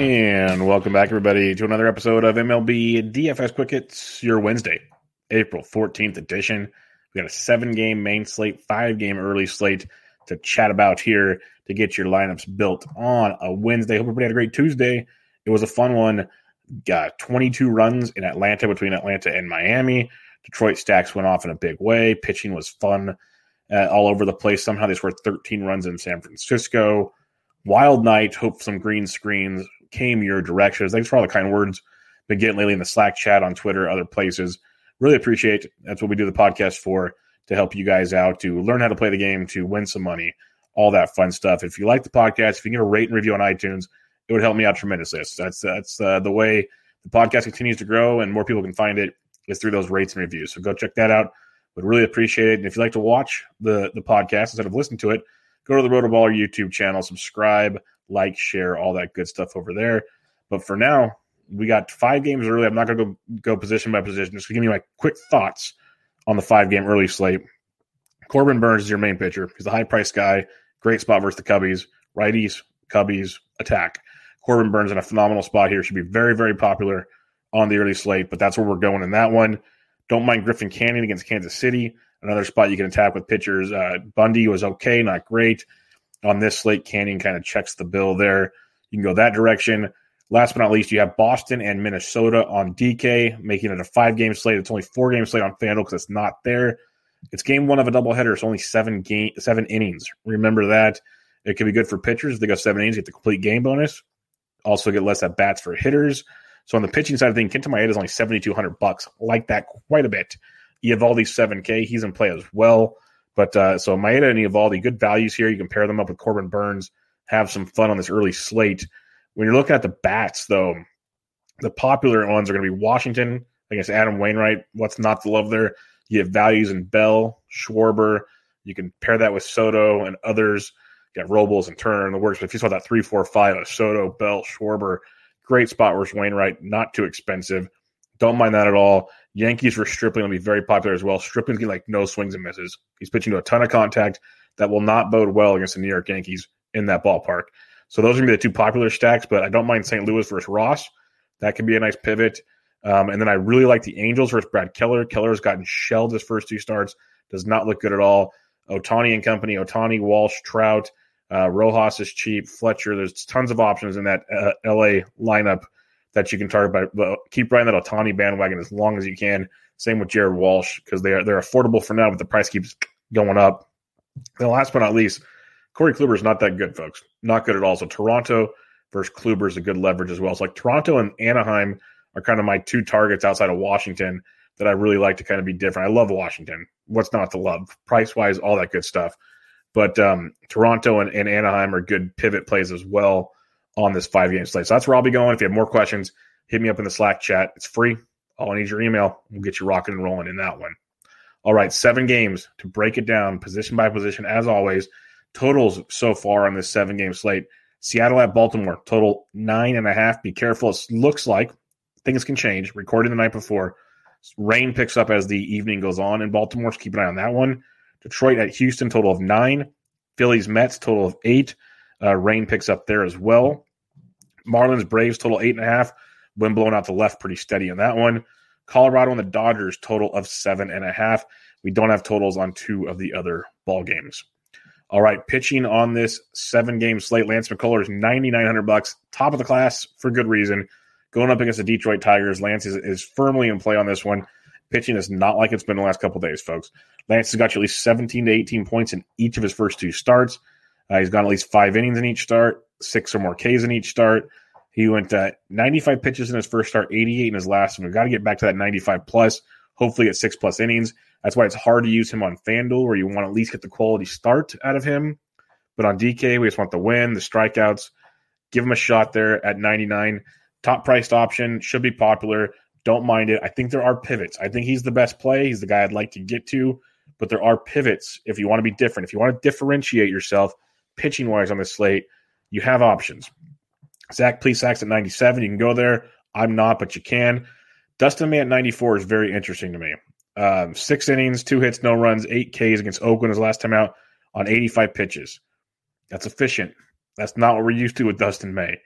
And welcome back, everybody, to another episode of MLB DFS Quick Hits, your Wednesday, April 14th edition. We got a seven game main slate, five game early slate to chat about here to get your lineups built on a Wednesday. Hope everybody had a great Tuesday. It was a fun one. Got 22 runs in Atlanta between Atlanta and Miami. Detroit stacks went off in a big way. Pitching was fun uh, all over the place. Somehow they scored 13 runs in San Francisco. Wild night. Hope some green screens came your direction. Thanks for all the kind words been getting lately in the Slack chat on Twitter, other places. Really appreciate. That's what we do the podcast for to help you guys out to learn how to play the game, to win some money, all that fun stuff. If you like the podcast, if you give a rate and review on iTunes, it would help me out tremendously. That's that's uh, the way the podcast continues to grow and more people can find it is through those rates and reviews. So go check that out. Would really appreciate it. And if you'd like to watch the the podcast instead of listening to it, go to the Rotoballer YouTube channel, subscribe, like, share, all that good stuff over there. But for now, we got five games early. I'm not going to go go position by position. Just give you my quick thoughts on the five game early slate. Corbin Burnes is your main pitcher. He's a high price guy. Great spot versus the Cubbies. Righties, Cubbies, attack. Corbin Burnes in a phenomenal spot here. Should be very, very popular on the early slate, but that's where we're going in that one. Don't mind Griffin Canning against Kansas City. Another spot you can attack with pitchers. Uh, Bundy was okay, not great. On this slate, Canning kind of checks the bill there. You can go that direction. Last but not least, you have Boston and Minnesota on DK, making it a five game slate. It's only four game slate on FanDuel because it's not there. It's game one of a doubleheader. It's only seven game seven innings. Remember that. It could be good for pitchers. They go seven innings, get the complete game bonus. Also get less at bats for hitters. So on the pitching side of things, Kenta Maeda is only seventy two hundred bucks. Like that quite a bit. Eovaldi seven K. He's in play as well. But uh, so Maeda and Eovaldi, good values here. You can pair them up with Corbin Burnes, Have some fun on this early slate. When you're looking at the bats, though, the popular ones are going to be Washington against Adam Wainwright. What's not to love there? You have values in Bell, Schwarber. You can pair that with Soto and others. You got Robles and Turner in the works. But if you saw that three, four, five Soto, Bell, Schwarber, great spot versus Wainwright, not too expensive. Don't mind that at all. Yankees for Stripling will be very popular as well. Stripling's getting like no swings and misses. He's pitching to a ton of contact that will not bode well against the New York Yankees in that ballpark. So those are to be the two popular stacks, but I don't mind St. Louis versus Ross. That can be a nice pivot. Um, and then I really like the Angels versus Brad Keller. Keller's gotten shelled his first two starts, does not look good at all. Ohtani and company, Ohtani, Walsh, Trout, uh, Rojas is cheap, Fletcher. There's tons of options in that uh, LA lineup that you can target. But keep riding that Ohtani bandwagon as long as you can. Same with Jared Walsh because they are they're affordable for now, but the price keeps going up. And last but not least, Corey Kluber is not that good, folks. Not good at all. So Toronto versus Kluber is a good leverage as well. So like Toronto and Anaheim are kind of my two targets outside of Washington that I really like to kind of be different. I love Washington. What's not to love? Price wise, all that good stuff. But um, Toronto and, and, Anaheim are good pivot plays as well on this five game slate. So that's where I'll be going. If you have more questions, hit me up in the Slack chat. It's free. All I need your email. We'll get you rocking and rolling in that one. All right, seven games to break it down, position by position, as always. Totals so far on this seven game slate Seattle at Baltimore, total nine and a half. Be careful. It looks like things can change. Recording the night before. Rain picks up as the evening goes on in Baltimore. So keep an eye on that one. Detroit at Houston, total of nine. Phillies Mets, total of eight. Uh, rain picks up there as well. Marlins Braves, total eight and a half. Wind blowing out the left, pretty steady on that one. Colorado and the Dodgers, total of seven and a half. We don't have totals on two of the other ball games. All right, pitching on this seven game slate, Lance McCullers, ninety nine hundred bucks, top of the class for good reason. Going up against the Detroit Tigers, Lance is, is firmly in play on this one. Pitching is not like it's been the last couple days, folks. Lance has got you at least 17 to 18 points in each of his first two starts. Uh, he's gone at least five innings in each start, six or more Ks in each start. He went uh, 95 pitches in his first start, 88 in his last one. We've got to get back to that 95 plus, hopefully at six plus innings. That's why it's hard to use him on FanDuel, where you want to at least get the quality start out of him. But on DK, we just want the win, the strikeouts. Give him a shot there at 99. Top priced option, should be popular. Don't mind it. I think there are pivots. I think he's the best play. He's the guy I'd like to get to, but there are pivots if you want to be different. If you want to differentiate yourself pitching wise on this slate, you have options. Zach Plesac's at 97. You can go there. I'm not, but you can. Dustin May at 94 is very interesting to me. Um, six innings, two hits, no runs, eight Ks against Oakland his last time out on 85 pitches. That's efficient. That's not what we're used to with Dustin May.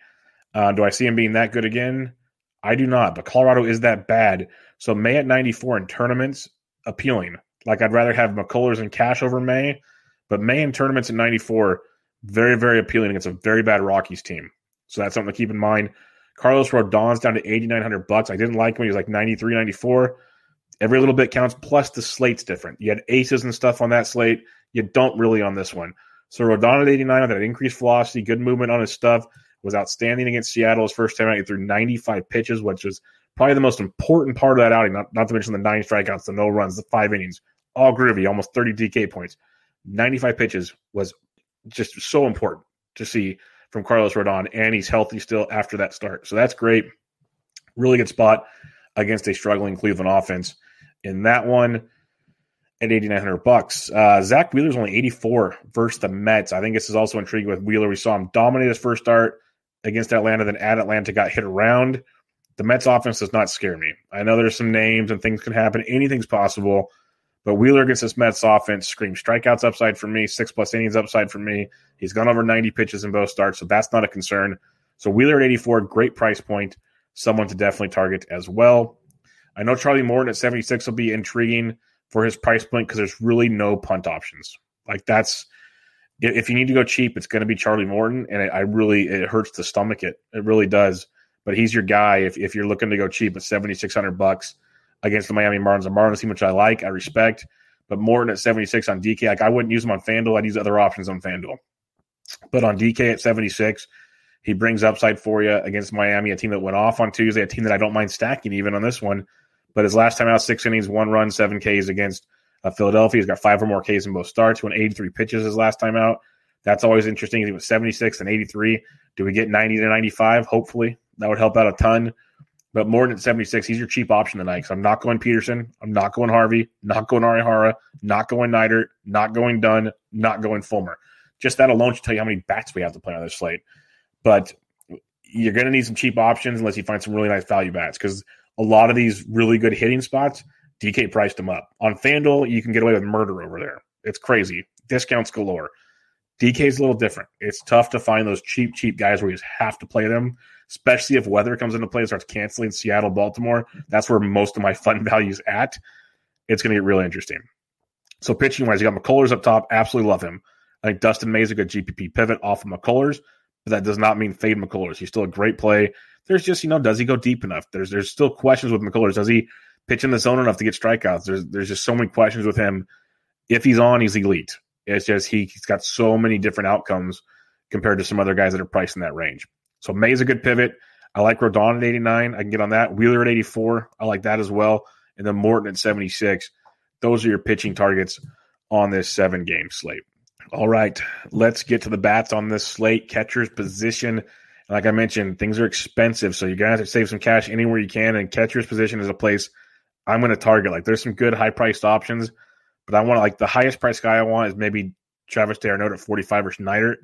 Uh, do I see him being that good again? I do not, but Colorado is that bad. So May at 94 in tournaments, appealing. Like I'd rather have McCullers and Cash over May, but May in tournaments at 94, very, very appealing against a very bad Rockies team. So that's something to keep in mind. Carlos Rodon's down to 8,900 bucks. I didn't like when he was like 93, 94. Every little bit counts. Plus the slate's different. You had aces and stuff on that slate. You don't really on this one. So Rodon at 89 with that increased velocity, good movement on his stuff, was outstanding against Seattle his first time out. He threw 95 pitches, which was probably the most important part of that outing. Not, not to mention the nine strikeouts, the no runs, the five innings, all groovy, almost 30 DK points. 95 pitches was just so important to see from Carlos Rodon, and he's healthy still after that start. So that's great. Really good spot against a struggling Cleveland offense. In that one, at 8900 bucks. Uh, Zack Wheeler's only 84 versus the Mets. I think this is also intriguing with Wheeler. We saw him dominate his first start against Atlanta, then at Atlanta got hit around. The Mets offense does not scare me. I know there's some names and things can happen. Anything's possible. But Wheeler against this Mets offense screams strikeouts upside for me, six plus innings upside for me. He's gone over 90 pitches in both starts, so that's not a concern. So Wheeler at 84, great price point, someone to definitely target as well. I know Charlie Morton at 76 will be intriguing for his price point because there's really no punt options. Like that's if you need to go cheap, it's going to be Charlie Morton, and it, I really it hurts to stomach it. It really does. But he's your guy if, if you're looking to go cheap at 7600 bucks against the Miami Marlins. The Marlins team, which I like, I respect. But Morton at 76 on DK, like I wouldn't use him on FanDuel. I'd use other options on FanDuel. But on DK at 76, he brings upside for you against Miami, a team that went off on Tuesday, a team that I don't mind stacking even on this one. But his last time out, six innings, one run, seven Ks against uh, Philadelphia. He's got five or more Ks in both starts. Went 83 pitches his last time out. That's always interesting. He was 76 and 83. Do we get 90 to 95? Hopefully. That would help out a ton. But more than 76, he's your cheap option tonight. because I'm not going Peterson. I'm not going Harvey. Not going Arihara. Not going Neidert. Not going Dunn. Not going Fulmer. Just that alone should tell you how many bats we have to play on this slate. But you're going to need some cheap options unless you find some really nice value bats because a lot of these really good hitting spots, DK priced them up. On FanDuel, you can get away with murder over there. It's crazy. Discounts galore. DK is a little different. It's tough to find those cheap, cheap guys where you just have to play them especially if weather comes into play and starts canceling Seattle, Baltimore. That's where most of my fun values at. It's going to get really interesting. So pitching wise, you got McCullers up top. Absolutely love him. I think Dustin May's a good GPP pivot off of McCullers, but that does not mean fade McCullers. He's still a great play. There's just, you know, does he go deep enough? There's there's still questions with McCullers. Does he pitch in the zone enough to get strikeouts? There's there's just so many questions with him. If he's on, he's elite. It's just he, he's got so many different outcomes compared to some other guys that are priced in that range. So May's a good pivot. I like Rodon at 89. I can get on that. Wheeler at 84. I like that as well. And then Morton at 76. Those are your pitching targets on this seven game slate. All right, let's get to the bats on this slate. Catcher's position. Like I mentioned, things are expensive, so you're gonna have to save some cash anywhere you can. And catcher's position is a place I'm gonna target. Like there's some good high priced options, but I want like the highest price guy I want is maybe Travis d'Arnaud at 45 versus Neidert.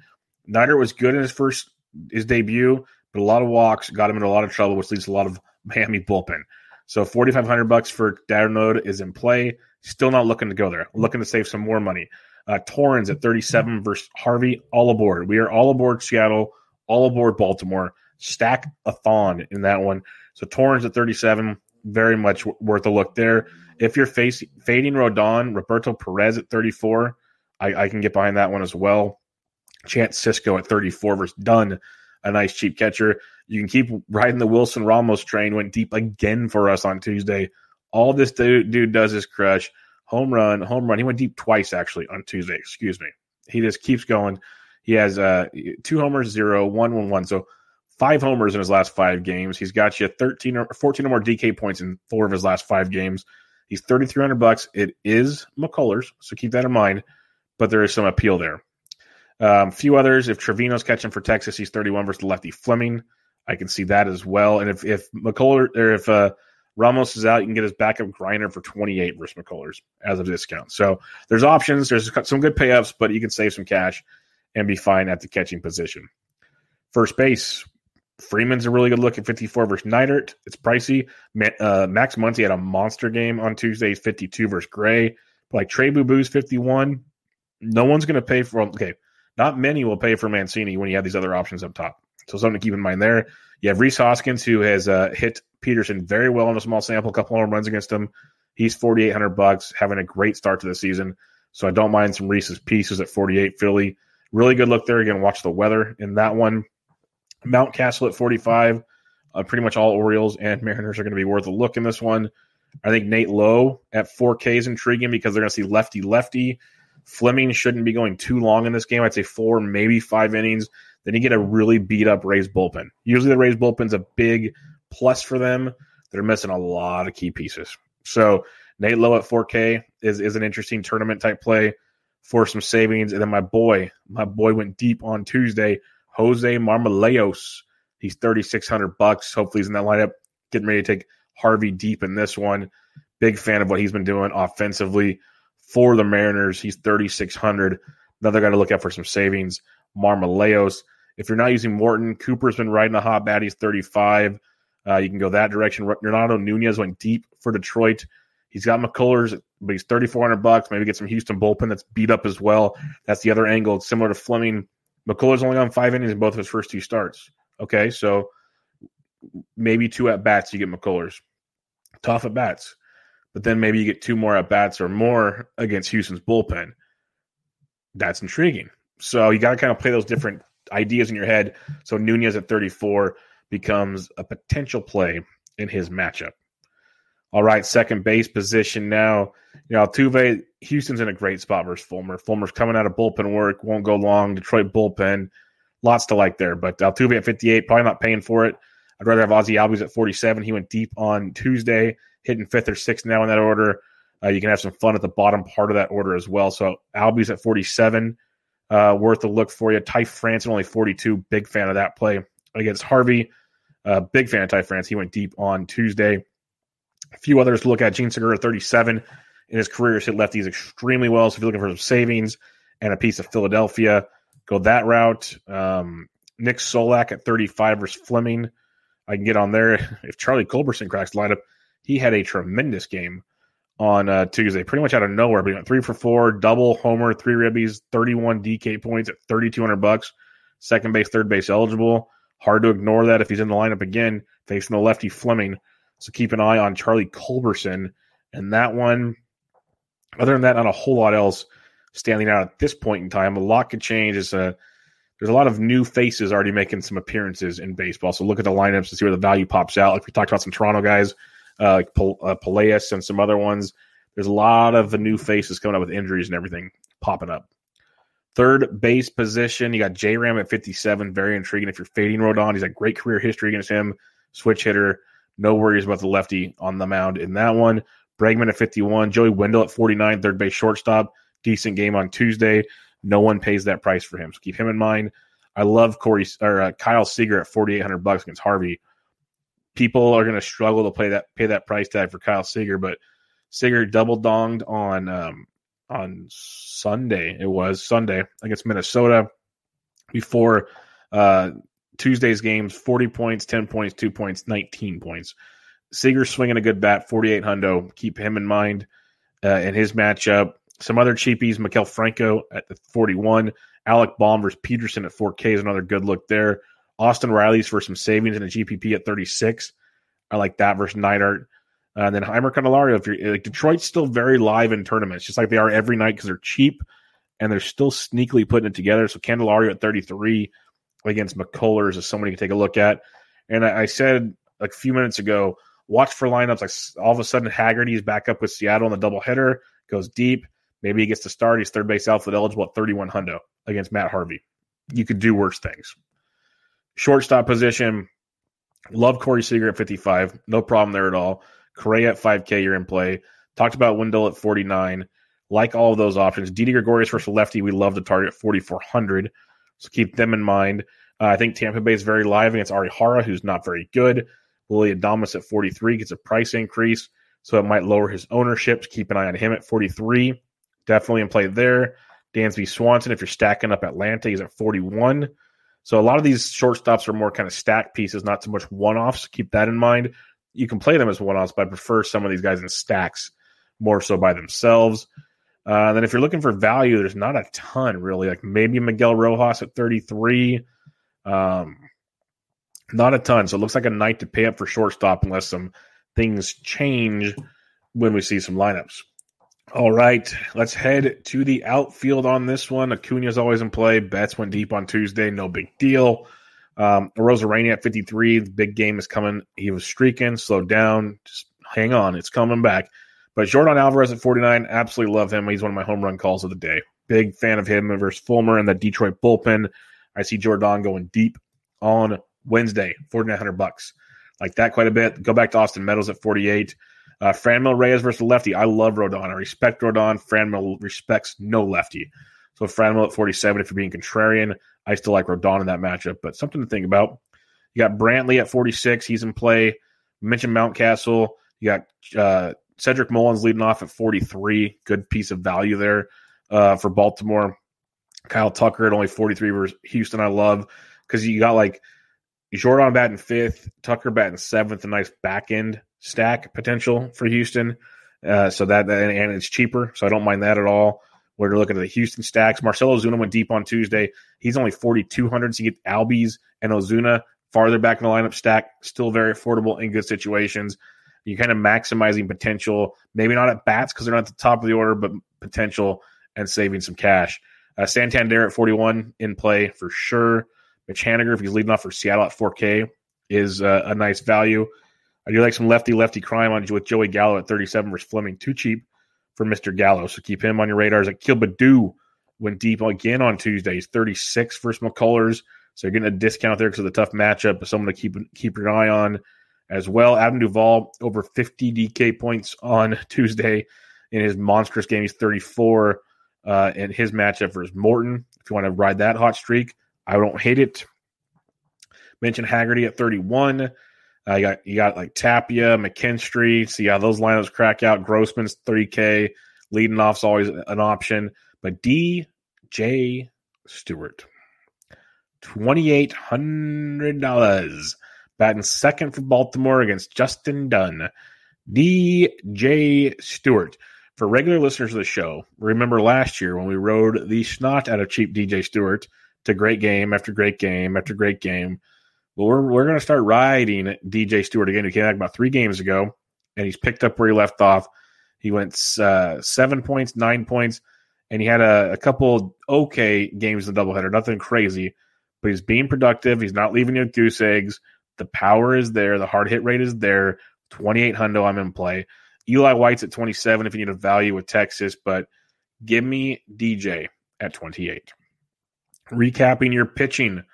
Neidert was good in his first his debut, but a lot of walks got him into a lot of trouble, which leads to a lot of Miami bullpen. So 4500 bucks for D'Arnaud is in play. Still not looking to go there. Looking to save some more money. Uh, Torrens at 37 versus Harvey. All aboard. We are all aboard Seattle. All aboard Baltimore. Stack a thon in that one. So Torrens at 37, very much worth a look there. If you're facing fading Rodon, Roberto Perez at 34, I, I can get behind that one as well. Chance Sisco at 34 versus Dunn, a nice cheap catcher. You can keep riding the Wilson Ramos train. Went deep again for us on Tuesday. All this dude, dude does is crush. Home run, home run. He went deep twice actually on Tuesday. Excuse me. He just keeps going. He has uh, two homers, zero, one, one, one. So five homers in his last five games. He's got you 13 or 14 or more DK points in four of his last five games. He's 3,300 bucks. It is McCullers, so keep that in mind. But there is some appeal there. Um, few others. If Trevino's catching for Texas, he's 31 versus lefty Fleming. I can see that as well. And if if McCuller or if uh, Ramos is out, you can get his backup Greiner for 28 versus McCullers as a discount. So there's options. There's some good payups, but you can save some cash and be fine at the catching position. First base, Freeman's a really good look at 54 versus Neidert. It's pricey. Uh, Max Muncy had a monster game on Tuesday, 52 versus Gray. Like Trey Boo Boo's 51. No one's going to pay for, okay, not many will pay for Mancini when you have these other options up top. So something to keep in mind there. You have Rhys Hoskins, who has uh, hit Peterson very well in a small sample, a couple home runs against him. He's 4,800 bucks, having a great start to the season. So I don't mind some Reese's pieces at 48 Philly. Really good look there. Again, watch the weather in that one. Mountcastle at 45. Uh, pretty much all Orioles and Mariners are going to be worth a look in this one. I think Nate Lowe at 4K is intriguing because they're going to see lefty lefty. Fleming shouldn't be going too long in this game. I'd say four, maybe five innings. Then you get a really beat up Rays bullpen. Usually the Rays bullpen's a big plus for them. They're missing a lot of key pieces. So Nate Lowe at 4K is, is an interesting tournament type play for some savings. And then my boy, my boy went deep on Tuesday. Jose Marmolejos. He's 3600 bucks. Hopefully he's in that lineup. Getting ready to take Harvey deep in this one. Big fan of what he's been doing offensively for the Mariners. He's 3600. Another guy to look at for some savings. Marmolejos. If you're not using Morton, Cooper's been riding a hot bat. He's 35. Uh, you can go that direction. Renato Nunez went deep for Detroit. He's got McCullers, but he's 3,400 bucks. Maybe get some Houston bullpen that's beat up as well. That's the other angle. It's similar to Fleming. McCullers only on five innings in both of his first two starts. Okay, so maybe two at bats you get McCullers. Tough at bats. But then maybe you get two more at bats or more against Houston's bullpen. That's intriguing. So you got to kind of play those different ideas in your head. So Nunez at 34 becomes a potential play in his matchup. All right, second base position now. You know, Altuve, Houston's in a great spot versus Fulmer. Fulmer's coming out of bullpen work, won't go long. Detroit bullpen, lots to like there. But Altuve at 58, probably not paying for it. I'd rather have Ozzie Albies at 47. He went deep on Tuesday, hitting fifth or sixth now in that order. Uh, you can have some fun at the bottom part of that order as well. So Albies at 47, uh, worth a look for you. Ty France only 42, big fan of that play against Harvey. Uh, big fan of Ty France. He went deep on Tuesday. A few others to look at. Jean Segura, 37 in his career, has hit lefties extremely well. So if you're looking for some savings and a piece of Philadelphia, go that route. Um, Nick Solak at 35 versus Fleming. I can get on there. If Charlie Culberson cracks the lineup, he had a tremendous game on uh, Tuesday, pretty much out of nowhere. But he went three for four, double homer, three ribbies, 31 DK points at 3,200 bucks. Second base, third base eligible. Hard to ignore that if he's in the lineup again, facing the lefty Fleming. So keep an eye on Charlie Culberson. And that one, other than that, not a whole lot else standing out at this point in time. A lot could change. It's a, there's a lot of new faces already making some appearances in baseball. So look at the lineups to see where the value pops out. Like we talked about some Toronto guys, uh, uh, Peleas and some other ones. There's a lot of the new faces coming up with injuries and everything popping up. Third base position, you got J Ram at 57. Very intriguing. If you're fading Rodon, he's got great career history against him. Switch hitter. No worries about the lefty on the mound in that one. Bregman at 51, Joey Wendle at 49, third base shortstop. Decent game on Tuesday. No one pays that price for him, so keep him in mind. I love Corey or uh, Kyle Seager at 4,800 bucks against Harvey. People are going to struggle to play that pay that price tag for Kyle Seager, but Seager double donged on um, on Sunday. It was Sunday against Minnesota before uh, Tuesday's games 40 points, 10 points, 2 points, 19 points. Seager swinging a good bat, 48 hundo. Keep him in mind uh, in his matchup. Some other cheapies, Maikel Franco at the 41, Alec Bohm versus Peterson at 4K is another good look there. Austin Riley's for some savings in a GPP at 36. I like that versus Neidert. Uh, and then Jeimer Candelario, if you're like Detroit's still very live in tournaments, just like they are every night because they're cheap and they're still sneakily putting it together. So Candelario at 33 against McCullers is somebody to take a look at. And I, I said like a few minutes ago, watch for lineups like all of a sudden Haggerty's back up with Seattle in the doubleheader, goes deep. Maybe he gets to start. He's third base outfield eligible at 31 hundo against Matt Harvey. You could do worse things. Shortstop position, love Corey Seager at 55. No problem there at all. Correa at 5K, you're in play. Talked about Wendle at 49. Like all of those options. Didi Gregorius versus lefty, we love to target 4,400. So keep them in mind. Uh, I think Tampa Bay is very live against Arihara, who's not very good. Willy Adames at 43 gets a price increase, so it might lower his ownership. Keep an eye on him at 43. Definitely in play there. Dansby Swanson, if you're stacking up Atlanta, he's at 41. So a lot of these shortstops are more kind of stack pieces, not so much one offs. Keep that in mind. You can play them as one offs, but I prefer some of these guys in stacks more so by themselves. Uh, then if you're looking for value, there's not a ton really. Like maybe Miguel Rojas at 33. Um, not a ton. So it looks like a night to pay up for shortstop unless some things change when we see some lineups. All right, let's head to the outfield on this one. Acuna's always in play. Betts went deep on Tuesday. No big deal. Um, Arozarena at 53. The big game is coming. He was streaking, slowed down. Just hang on. It's coming back. But Yordan Alvarez at 49, absolutely love him. He's one of my home run calls of the day. Big fan of him versus Fulmer and the Detroit bullpen. I see Yordan going deep on Wednesday, 4900 bucks. Like that quite a bit. Go back to Austin Meadows at 48. Uh, Franmil Reyes versus lefty. I love Rodon. I respect Rodon. Franmil respects no lefty. So Franmil at 47, if you're being contrarian, I still like Rodon in that matchup, but something to think about. You got Brantley at 46. He's in play. mentioned Mountcastle. You got uh, Cedric Mullins leading off at 43. Good piece of value there uh, for Baltimore. Kyle Tucker at only 43 versus Houston. I love because you got like Yordan batting fifth, Tucker batting seventh, a nice back end stack potential for Houston. Uh, so that and it's cheaper, so I don't mind that at all. We're looking at the Houston stacks. Marcell Ozuna went deep on Tuesday. He's only 4,200. So you get Albies and Ozuna farther back in the lineup stack, still very affordable in good situations. You're kind of maximizing potential, maybe not at bats because they're not at the top of the order, but potential and saving some cash. Uh, Santander at 41 in play for sure. Mitch Haniger, if he's leading off for Seattle at 4K, is uh, a nice value. I do like some lefty lefty crime on with Joey Gallo at 37 versus Fleming. Too cheap for Mr. Gallo. So keep him on your radars. Akil Baddoo went deep again on Tuesday. He's 36 versus McCullers. So you're getting a discount there because of the tough matchup, but someone to keep keep your eye on as well. Adam Duvall over 50 DK points on Tuesday in his monstrous game. He's 34 uh, in his matchup versus Morton. If you want to ride that hot streak, I don't hate it. Mention Haggerty at 31. Uh, you got you got like Tapia, McKinstry. See how those lineups crack out. Grossman's 3K. Leading off's always an option. But DJ Stewart, $2,800. Batting second for Baltimore against Justin Dunn. DJ Stewart. For regular listeners of the show, remember last year when we rode the snot out of cheap DJ Stewart to great game after great game after great game. Well, we're, we're going to start riding DJ Stewart again, He came back about three games ago, and he's picked up where he left off. He went uh, seven points, nine points, and he had a, a couple okay games in the doubleheader. Nothing crazy, but he's being productive. He's not leaving you with goose eggs. The power is there. The hard hit rate is there. 28 hundo, I'm in play. Eli White's at 27 if you need a value with Texas, but give me DJ at 28. Recapping your pitching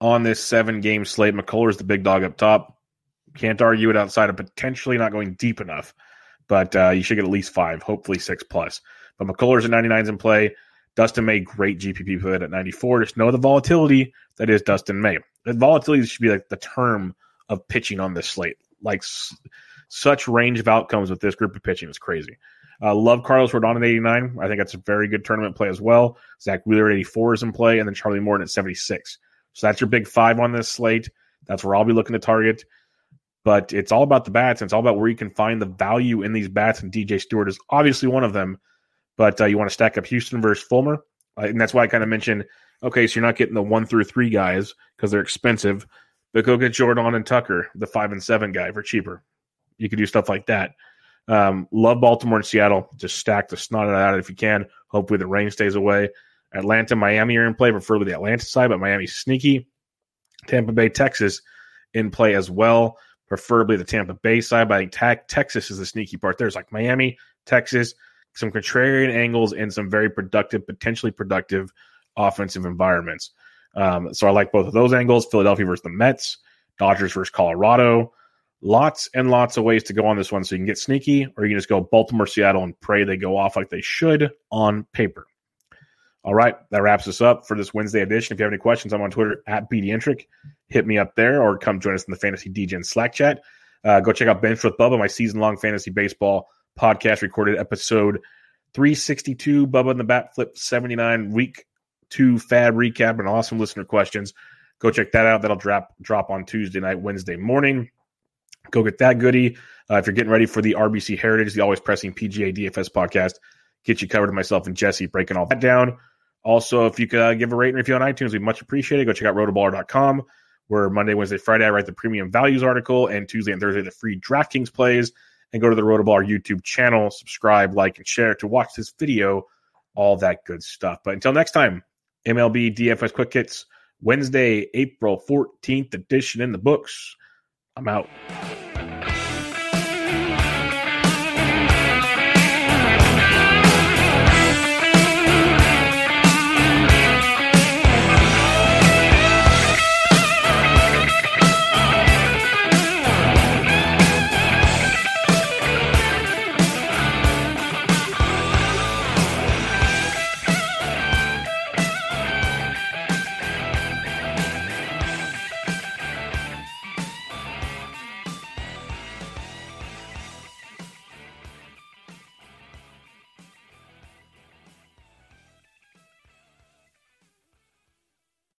on this seven game slate, McCullers the big dog up top. Can't argue it outside of potentially not going deep enough, but uh, you should get at least five, hopefully six plus. But McCullers at 99s in play. Dustin May, great GPP put at 94. Just know the volatility that is Dustin May. The volatility should be like the term of pitching on this slate. Like such range of outcomes with this group of pitching is crazy. Uh, love Carlos Rodon at 89. I think that's a very good tournament play as well. Zack Wheeler at 84 is in play, and then Charlie Morton at 76. So that's your big five on this slate. That's where I'll be looking to target. But it's all about the bats, and it's all about where you can find the value in these bats. And DJ Stewart is obviously one of them. But uh, you want to stack up Houston versus Fulmer, uh, and that's why I kind of mentioned. Okay, so you're not getting the one through three guys because they're expensive, but go get Yordan and Tucker, the five and seven guy, for cheaper. You could do stuff like that. Um, love Baltimore and Seattle. Just stack the snot out if you can. Hopefully the rain stays away. Atlanta, Miami are in play, preferably the Atlanta side, but Miami's sneaky. Tampa Bay, Texas in play as well, preferably the Tampa Bay side. But I think te- Texas is the sneaky part. There's like Miami, Texas, some contrarian angles, and some very productive, potentially productive offensive environments. Um, so I like both of those angles. Philadelphia versus the Mets, Dodgers versus Colorado. Lots and lots of ways to go on this one. So you can get sneaky, or you can just go Baltimore, Seattle, and pray they go off like they should on paper. All right, that wraps us up for this Wednesday edition. If you have any questions, I'm on Twitter at BDentric. Hit me up there or come join us in the Fantasy DGen Slack chat. Uh, go check out Bench with Bubba, my season long fantasy baseball podcast, recorded episode 362. Bubba and the Bat Flip 79, week two fab recap and awesome listener questions. Go check that out. That'll drop drop on Tuesday night, Wednesday morning. Go get that goodie. Uh, if you're getting ready for the RBC Heritage, the Always Pressing PGA DFS podcast, get you covered. Myself and Jesse breaking all that down. Also, if you could uh, give a rating review on iTunes, we'd much appreciate it. Go check out rotoballer.com, where Monday, Wednesday, Friday, I write the premium values article, and Tuesday and Thursday, the free DraftKings plays. And go to the Rotoballer YouTube channel, subscribe, like, and share to watch this video, all that good stuff. But until next time, MLB DFS Quick Hits, Wednesday, April 14th edition in the books. I'm out.